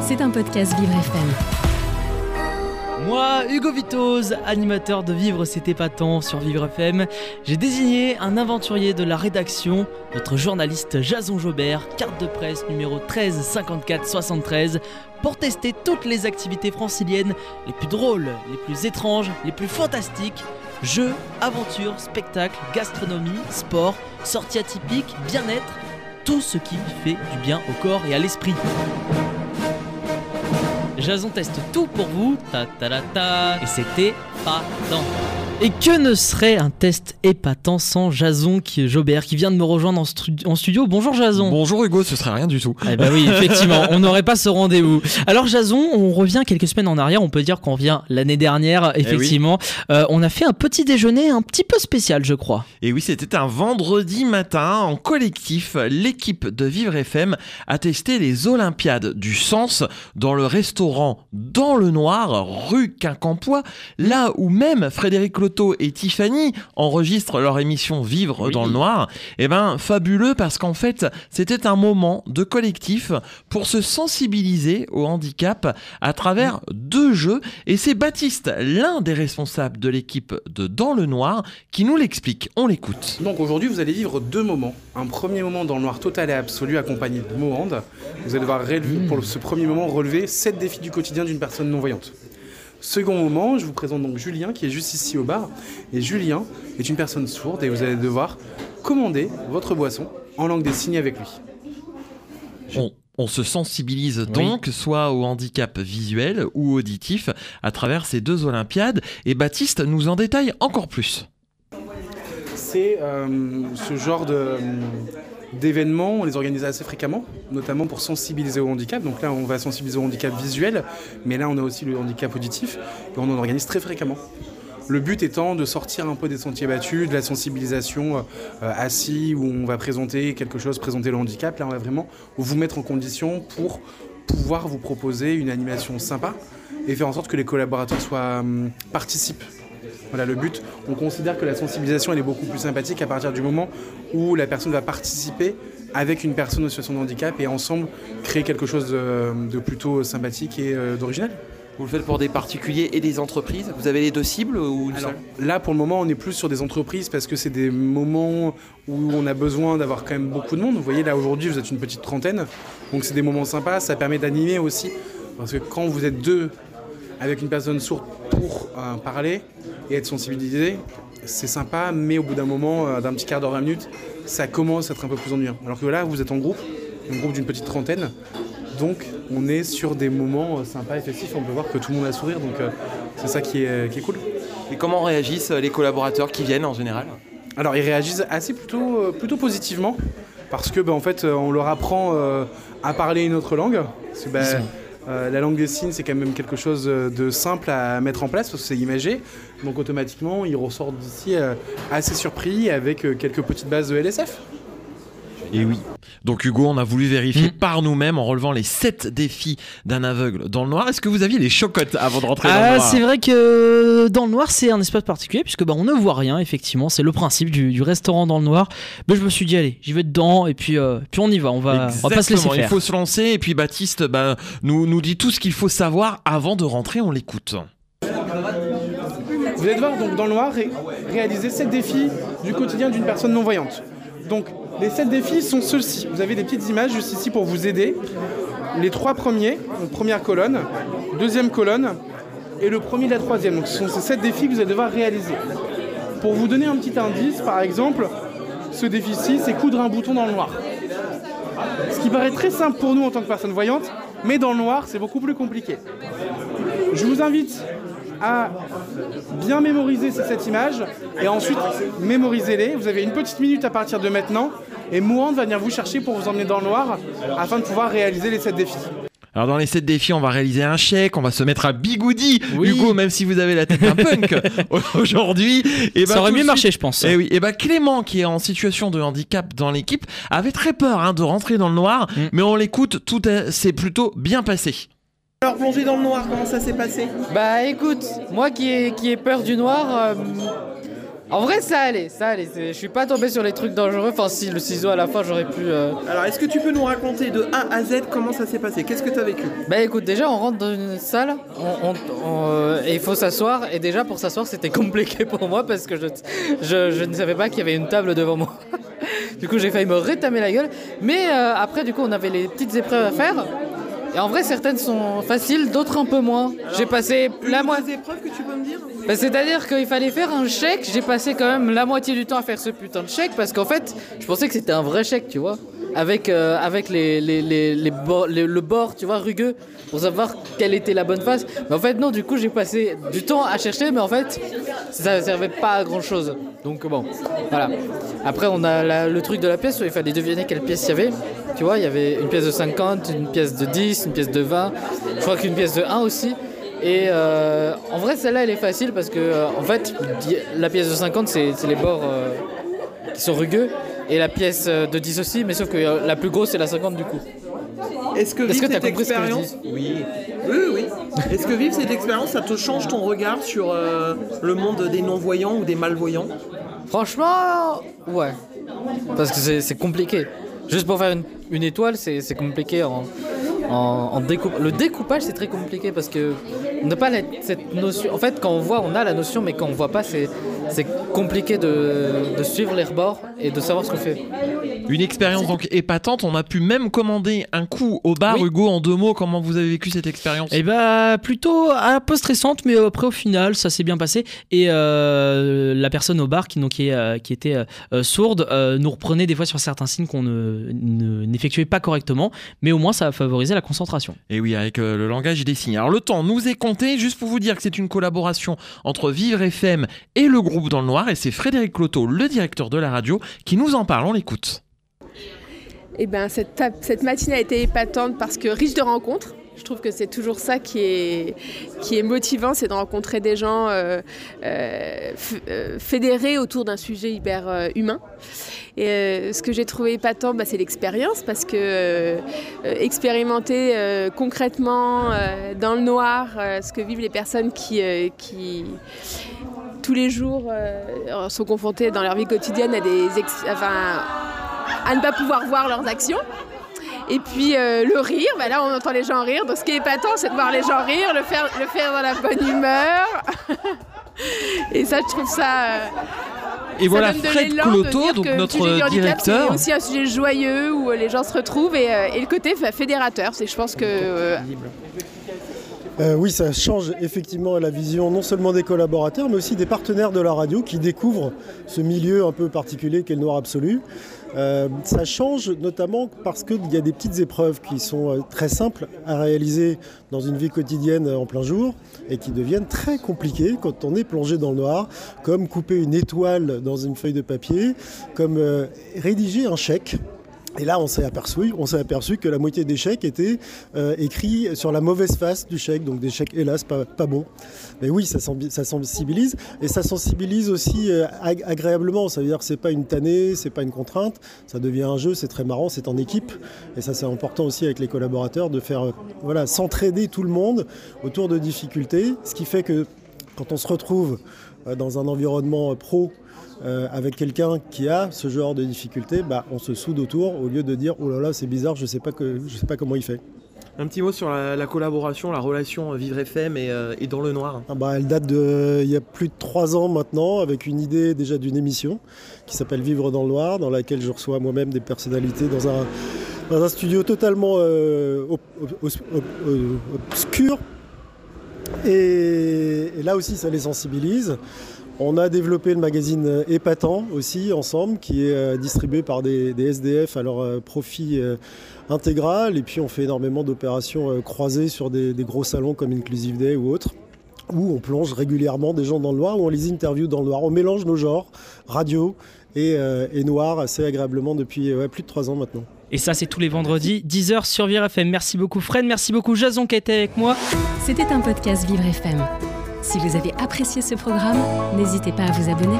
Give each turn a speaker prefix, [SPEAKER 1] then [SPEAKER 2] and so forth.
[SPEAKER 1] C'est un podcast Vivre FM.
[SPEAKER 2] Moi, Hugo Vitoz, animateur de Vivre c'est épatant sur Vivre FM, j'ai désigné un aventurier de la rédaction, notre journaliste Jason Jobert, carte de presse numéro 13 54 73, pour tester toutes les activités franciliennes les plus drôles, les plus étranges, les plus fantastiques. Jeux, aventures, spectacles, gastronomie, sport, sorties atypiques, bien-être, tout ce qui fait du bien au corps et à l'esprit. Jason teste tout pour vous, ta ta et c'était pas tant. Et que ne serait un test épatant sans Jason qui, Jobert qui vient de me rejoindre en, studio Bonjour Jason.
[SPEAKER 3] Bonjour Hugo, ce serait rien du tout.
[SPEAKER 2] Eh ben oui, effectivement, on n'aurait pas ce rendez-vous. Alors Jason, on revient quelques semaines en arrière, on peut dire qu'on revient l'année dernière, effectivement. Euh, on a fait un petit déjeuner un petit peu spécial, je crois.
[SPEAKER 3] Et oui, c'était un vendredi matin en collectif. L'équipe de Vivre FM a testé les Olympiades du Sens dans le restaurant Dans le Noir, rue Quincampoix, là où même Frédéric Et Tiffany enregistrent leur émission Vivre
[SPEAKER 2] Oui.
[SPEAKER 3] dans le Noir. Eh ben, fabuleux parce qu'en fait, c'était un moment de collectif pour se sensibiliser au handicap à travers deux jeux. Et c'est Baptiste, l'un des responsables de l'équipe de Dans le Noir, qui nous l'explique. On l'écoute.
[SPEAKER 4] Donc aujourd'hui, vous allez vivre deux moments. Un premier moment dans le noir total et absolu, accompagné de Mohand. Vous allez devoir relever, pour ce premier moment relever sept défis du quotidien d'une personne non-voyante. Second moment, je vous présente donc Julien qui est juste ici au bar. Et Julien est une personne sourde et vous allez devoir commander votre boisson en langue des signes avec lui.
[SPEAKER 3] On, on se sensibilise donc soit au handicap visuel ou auditif à travers ces deux Olympiades. Et Baptiste nous en détaille encore plus.
[SPEAKER 4] C'est euh, ce genre de, d'événements, on les organise assez fréquemment, notamment pour sensibiliser au handicap. Donc là, on va sensibiliser au handicap visuel, mais là, on a aussi le handicap auditif, et on en organise très fréquemment. Le but étant de sortir un peu des sentiers battus, de la sensibilisation euh, assis, où on va présenter quelque chose, présenter le handicap. Là, on va vraiment vous mettre en condition pour pouvoir vous proposer une animation sympa et faire en sorte que les collaborateurs soient, hum, participent voilà le but. On considère que la sensibilisation elle est beaucoup plus sympathique à partir du moment où la personne va participer avec une personne en situation de handicap et ensemble créer quelque chose de, de plutôt sympathique et euh, d'original.
[SPEAKER 5] Vous le faites pour des particuliers et des entreprises? Vous avez les deux cibles ou une
[SPEAKER 4] Alors,
[SPEAKER 5] seule?
[SPEAKER 4] là, pour le moment, on est plus sur des entreprises parce que c'est des moments où on a besoin d'avoir quand même beaucoup de monde. Vous voyez, là, aujourd'hui, vous êtes une petite trentaine. Donc, c'est des moments sympas. Ça permet d'animer aussi. Parce que quand vous êtes deux avec une personne sourde pour euh, parler et être sensibilisé, c'est sympa. Mais au bout d'un moment, euh, d'un petit quart d'heure, 20 minutes, ça commence à être un peu plus ennuyant. Alors que là, vous êtes en groupe, un groupe d'une petite trentaine. Donc, on est sur des moments euh, sympas et festifs. On peut voir que tout le monde a sourire. Donc, euh, c'est ça qui est- qui est cool.
[SPEAKER 5] Et comment réagissent les collaborateurs qui viennent en général?
[SPEAKER 4] Alors ils réagissent assez plutôt, euh, plutôt positivement parce que bah, en fait on leur apprend euh, à parler une autre langue. Parce que, bah, euh, la langue des signes c'est quand même quelque chose euh, de simple à mettre en place parce que c'est imagé. Donc automatiquement ils ressortent d'ici euh, assez surpris avec quelques petites bases de LSF.
[SPEAKER 3] Et oui. Donc Hugo, on a voulu vérifier
[SPEAKER 2] Mm.
[SPEAKER 3] par nous-mêmes en relevant les 7 défis d'un aveugle dans le noir. Est-ce que vous aviez les chocottes avant de rentrer dans le
[SPEAKER 2] Ah,
[SPEAKER 3] noir
[SPEAKER 2] c'est vrai que dans le noir, c'est un espace particulier puisque bah, on ne voit rien, effectivement. C'est le principe du, du restaurant dans le noir. Mais je me suis dit, allez, j'y vais dedans et puis, euh, puis on y va. On va, on va pas se laisser
[SPEAKER 3] Exactement, il
[SPEAKER 2] faire.
[SPEAKER 3] faut se lancer et puis Baptiste bah, nous, nous dit tout ce qu'il faut savoir avant de rentrer, on l'écoute.
[SPEAKER 4] Vous allez devoir donc dans le noir ré- réaliser 7 défis du quotidien d'une personne non-voyante. Donc les 7 défis sont ceux-ci. Vous avez des petites images juste ici pour vous aider. Les trois premiers, donc première colonne, deuxième colonne et le premier de la troisième. Donc ce sont ces 7 défis que vous allez devoir réaliser. Pour vous donner un petit indice, par exemple, ce défi-ci, c'est coudre un bouton dans le noir. Ce qui paraît très simple pour nous en tant que personne voyante, mais dans le noir, c'est beaucoup plus compliqué. Je vous invite à bien mémoriser ces sept images et ensuite mémorisez-les. Vous avez une petite minute à partir de maintenant et Mouand va venir vous chercher pour vous emmener dans le noir afin de pouvoir réaliser les sept défis.
[SPEAKER 3] Alors dans les 7 défis, on va réaliser un chèque, on va se mettre à bigoudi.
[SPEAKER 2] Oui.
[SPEAKER 3] Hugo, même si vous avez la tête un punk aujourd'hui, et
[SPEAKER 2] Ça aurait mieux marché, je pense.
[SPEAKER 3] Et oui, et bah Clément, qui est en situation de handicap dans l'équipe, avait très peur hein, de rentrer dans le noir,
[SPEAKER 2] Mm.
[SPEAKER 3] mais on l'écoute, tout est- s'est plutôt bien passé.
[SPEAKER 6] Alors plongé dans le noir, comment ça s'est passé?
[SPEAKER 7] Bah écoute, moi qui ai, qui ai peur du noir, euh,
[SPEAKER 6] En vrai, ça allait, ça allait. Je suis pas tombé sur les trucs dangereux. Enfin, si, le ciseau à la fin, j'aurais pu. euh,
[SPEAKER 5] Alors, est-ce que tu peux nous raconter de A à Z comment ça s'est passé? Qu'est-ce que tu as vécu?
[SPEAKER 6] Bah écoute, déjà, on rentre dans une salle on- on- on, euh, et il faut s'asseoir. Et déjà, pour s'asseoir, c'était compliqué pour moi parce que je, je, je ne savais pas qu'il y avait une table devant moi. du coup, j'ai failli me rétamer la gueule. Mais euh, après, du coup, on avait les petites épreuves à faire. Et en vrai, certaines sont faciles, d'autres un peu moins. J'ai passé la moitié.
[SPEAKER 5] des épreuves que tu peux me dire?
[SPEAKER 6] Bah, C'est-à-dire qu'il fallait faire un chèque, j'ai passé quand même la moitié du temps à faire ce putain de chèque parce qu'en fait, je pensais que c'était un vrai chèque, tu vois. Avec, euh, avec les, les, les, les le bord, tu vois, rugueux, pour savoir quelle était la bonne face. Mais en fait, non, du coup, j'ai passé du temps à chercher, mais en fait, ça servait pas à grand chose. Donc, bon, voilà. Après, on a le truc de la pièce où il fallait deviner quelle pièce il y avait. Tu vois, il y avait une pièce de 50, une pièce de 10, une pièce de 20, je crois qu'une pièce de 1 aussi. Et euh, en vrai, celle-là, elle est facile parce que, euh, en fait, la pièce de 50, c'est les bords qui sont rugueux. Et la pièce euh, de 10 aussi, mais sauf que euh, la plus grosse, c'est la 50 du coup.
[SPEAKER 5] Est-ce que
[SPEAKER 6] Est-ce
[SPEAKER 5] vivre
[SPEAKER 6] que
[SPEAKER 5] cette
[SPEAKER 6] ce que
[SPEAKER 5] expérience Oui. Oui, oui. Est-ce que vivre cette expérience, ça te change ton regard sur euh, le monde des non-voyants ou des malvoyants?
[SPEAKER 6] Franchement, ouais. Parce que c'est- c'est compliqué. Juste pour faire une, une étoile, c'est c'est compliqué en, en. Le découpage, c'est très compliqué parce que n'a pas la- cette notion. En fait, quand on voit, on a la notion, mais quand on voit pas, c'est c'est compliqué de, de suivre les rebords et de savoir ce qu'on fait.
[SPEAKER 3] Une expérience donc épatante. On a pu même commander un coup au bar.
[SPEAKER 6] Oui.
[SPEAKER 3] Hugo, en deux mots, comment vous avez vécu cette expérience?
[SPEAKER 2] Et bah plutôt un peu stressante, mais après au final ça s'est bien passé. Et euh, la personne au bar qui, donc, qui, euh, qui était euh, sourde nous reprenait des fois sur certains signes qu'on ne- ne- n'effectuait pas correctement, mais au moins ça a favorisé la concentration.
[SPEAKER 3] Et oui, avec le langage des signes. Alors le temps nous est compté, juste pour vous dire que c'est une collaboration entre Vivre FM et le groupe Dans le Noir, et c'est Frédéric Cloteau, le directeur de la radio, qui nous en parle. On l'écoute.
[SPEAKER 7] Eh ben, cette, matinée a été épatante parce que riche de rencontres. Je trouve que c'est toujours ça qui est, qui est motivant, c'est de rencontrer des gens euh, euh, euh, fédérés autour d'un sujet hyper humain. Et ce que j'ai trouvé épatant, bah, c'est l'expérience, parce que expérimenter concrètement dans le noir ce que vivent les personnes qui, qui tous les jours sont confrontées dans leur vie quotidienne à des à ne pas pouvoir voir leurs actions. Et puis euh, le rire, bah là on entend les gens rire. Donc ce qui est épatant, c'est de voir les gens rire, le faire, le faire dans la bonne humeur. Et ça, je trouve ça. euh,
[SPEAKER 3] Et
[SPEAKER 7] ça
[SPEAKER 3] voilà
[SPEAKER 7] donne
[SPEAKER 3] Fred
[SPEAKER 7] dire
[SPEAKER 3] donc notre directeur.
[SPEAKER 7] C'est aussi un sujet joyeux où les gens se retrouvent et, euh, et le côté fédérateur. C'est, je pense que euh,
[SPEAKER 8] Euh, oui, ça change effectivement la vision non seulement des collaborateurs, mais aussi des partenaires de la radio qui découvrent ce milieu un peu particulier qu'est le noir absolu. Euh, ça change notamment parce qu'il y a des petites épreuves qui sont euh, très simples à réaliser dans une vie quotidienne en plein jour et qui deviennent très compliquées quand on est plongé dans le noir, comme couper une étoile dans une feuille de papier, comme rédiger un chèque. Et là, on s'est aperçu, aperçu que la moitié des chèques étaient euh, écrits sur la mauvaise face du chèque, donc des chèques hélas pas, pas bons. Mais oui, ça, sensibilise et ça sensibilise aussi euh, ag- agréablement. Ça veut dire que c'est pas une tannée, c'est pas une contrainte, ça devient un jeu, c'est très marrant, c'est en équipe. Et ça, c'est important aussi avec les collaborateurs de faire, euh, voilà, s'entraider tout le monde autour de difficultés, ce qui fait que quand on se retrouve dans un environnement pro euh, avec quelqu'un qui a ce genre de difficultés, bah, on se soude autour au lieu de dire oh là là c'est bizarre, je sais pas que je sais pas comment il fait.
[SPEAKER 5] Un petit mot sur la, la collaboration, la relation euh, Vivre FM et, euh, et Dans le Noir.
[SPEAKER 8] Ah bah, elle date de il y a plus de trois ans maintenant, avec une idée déjà d'une émission qui s'appelle Vivre dans le noir, dans laquelle je reçois moi-même des personnalités dans un, dans un studio totalement euh, ob- ob- ob- ob- euh, obscur. Et, là aussi, ça les sensibilise. On a développé le magazine Épatant aussi ensemble, qui est euh, distribué par des, SDF à leur profit euh, intégral. Et puis on fait énormément d'opérations euh, croisées sur des, gros salons comme Inclusive Day ou autres où on plonge régulièrement des gens dans le noir, où on les interviewe dans le noir. On mélange nos genres, radio et, noir, assez agréablement depuis plus de trois ans maintenant.
[SPEAKER 2] Et ça, c'est tous les vendredis, 10h sur Vivre FM. Merci beaucoup Fred, merci beaucoup Jason qui a été avec moi.
[SPEAKER 1] C'était un podcast Vivre FM. Si vous avez apprécié ce programme, n'hésitez pas à vous abonner.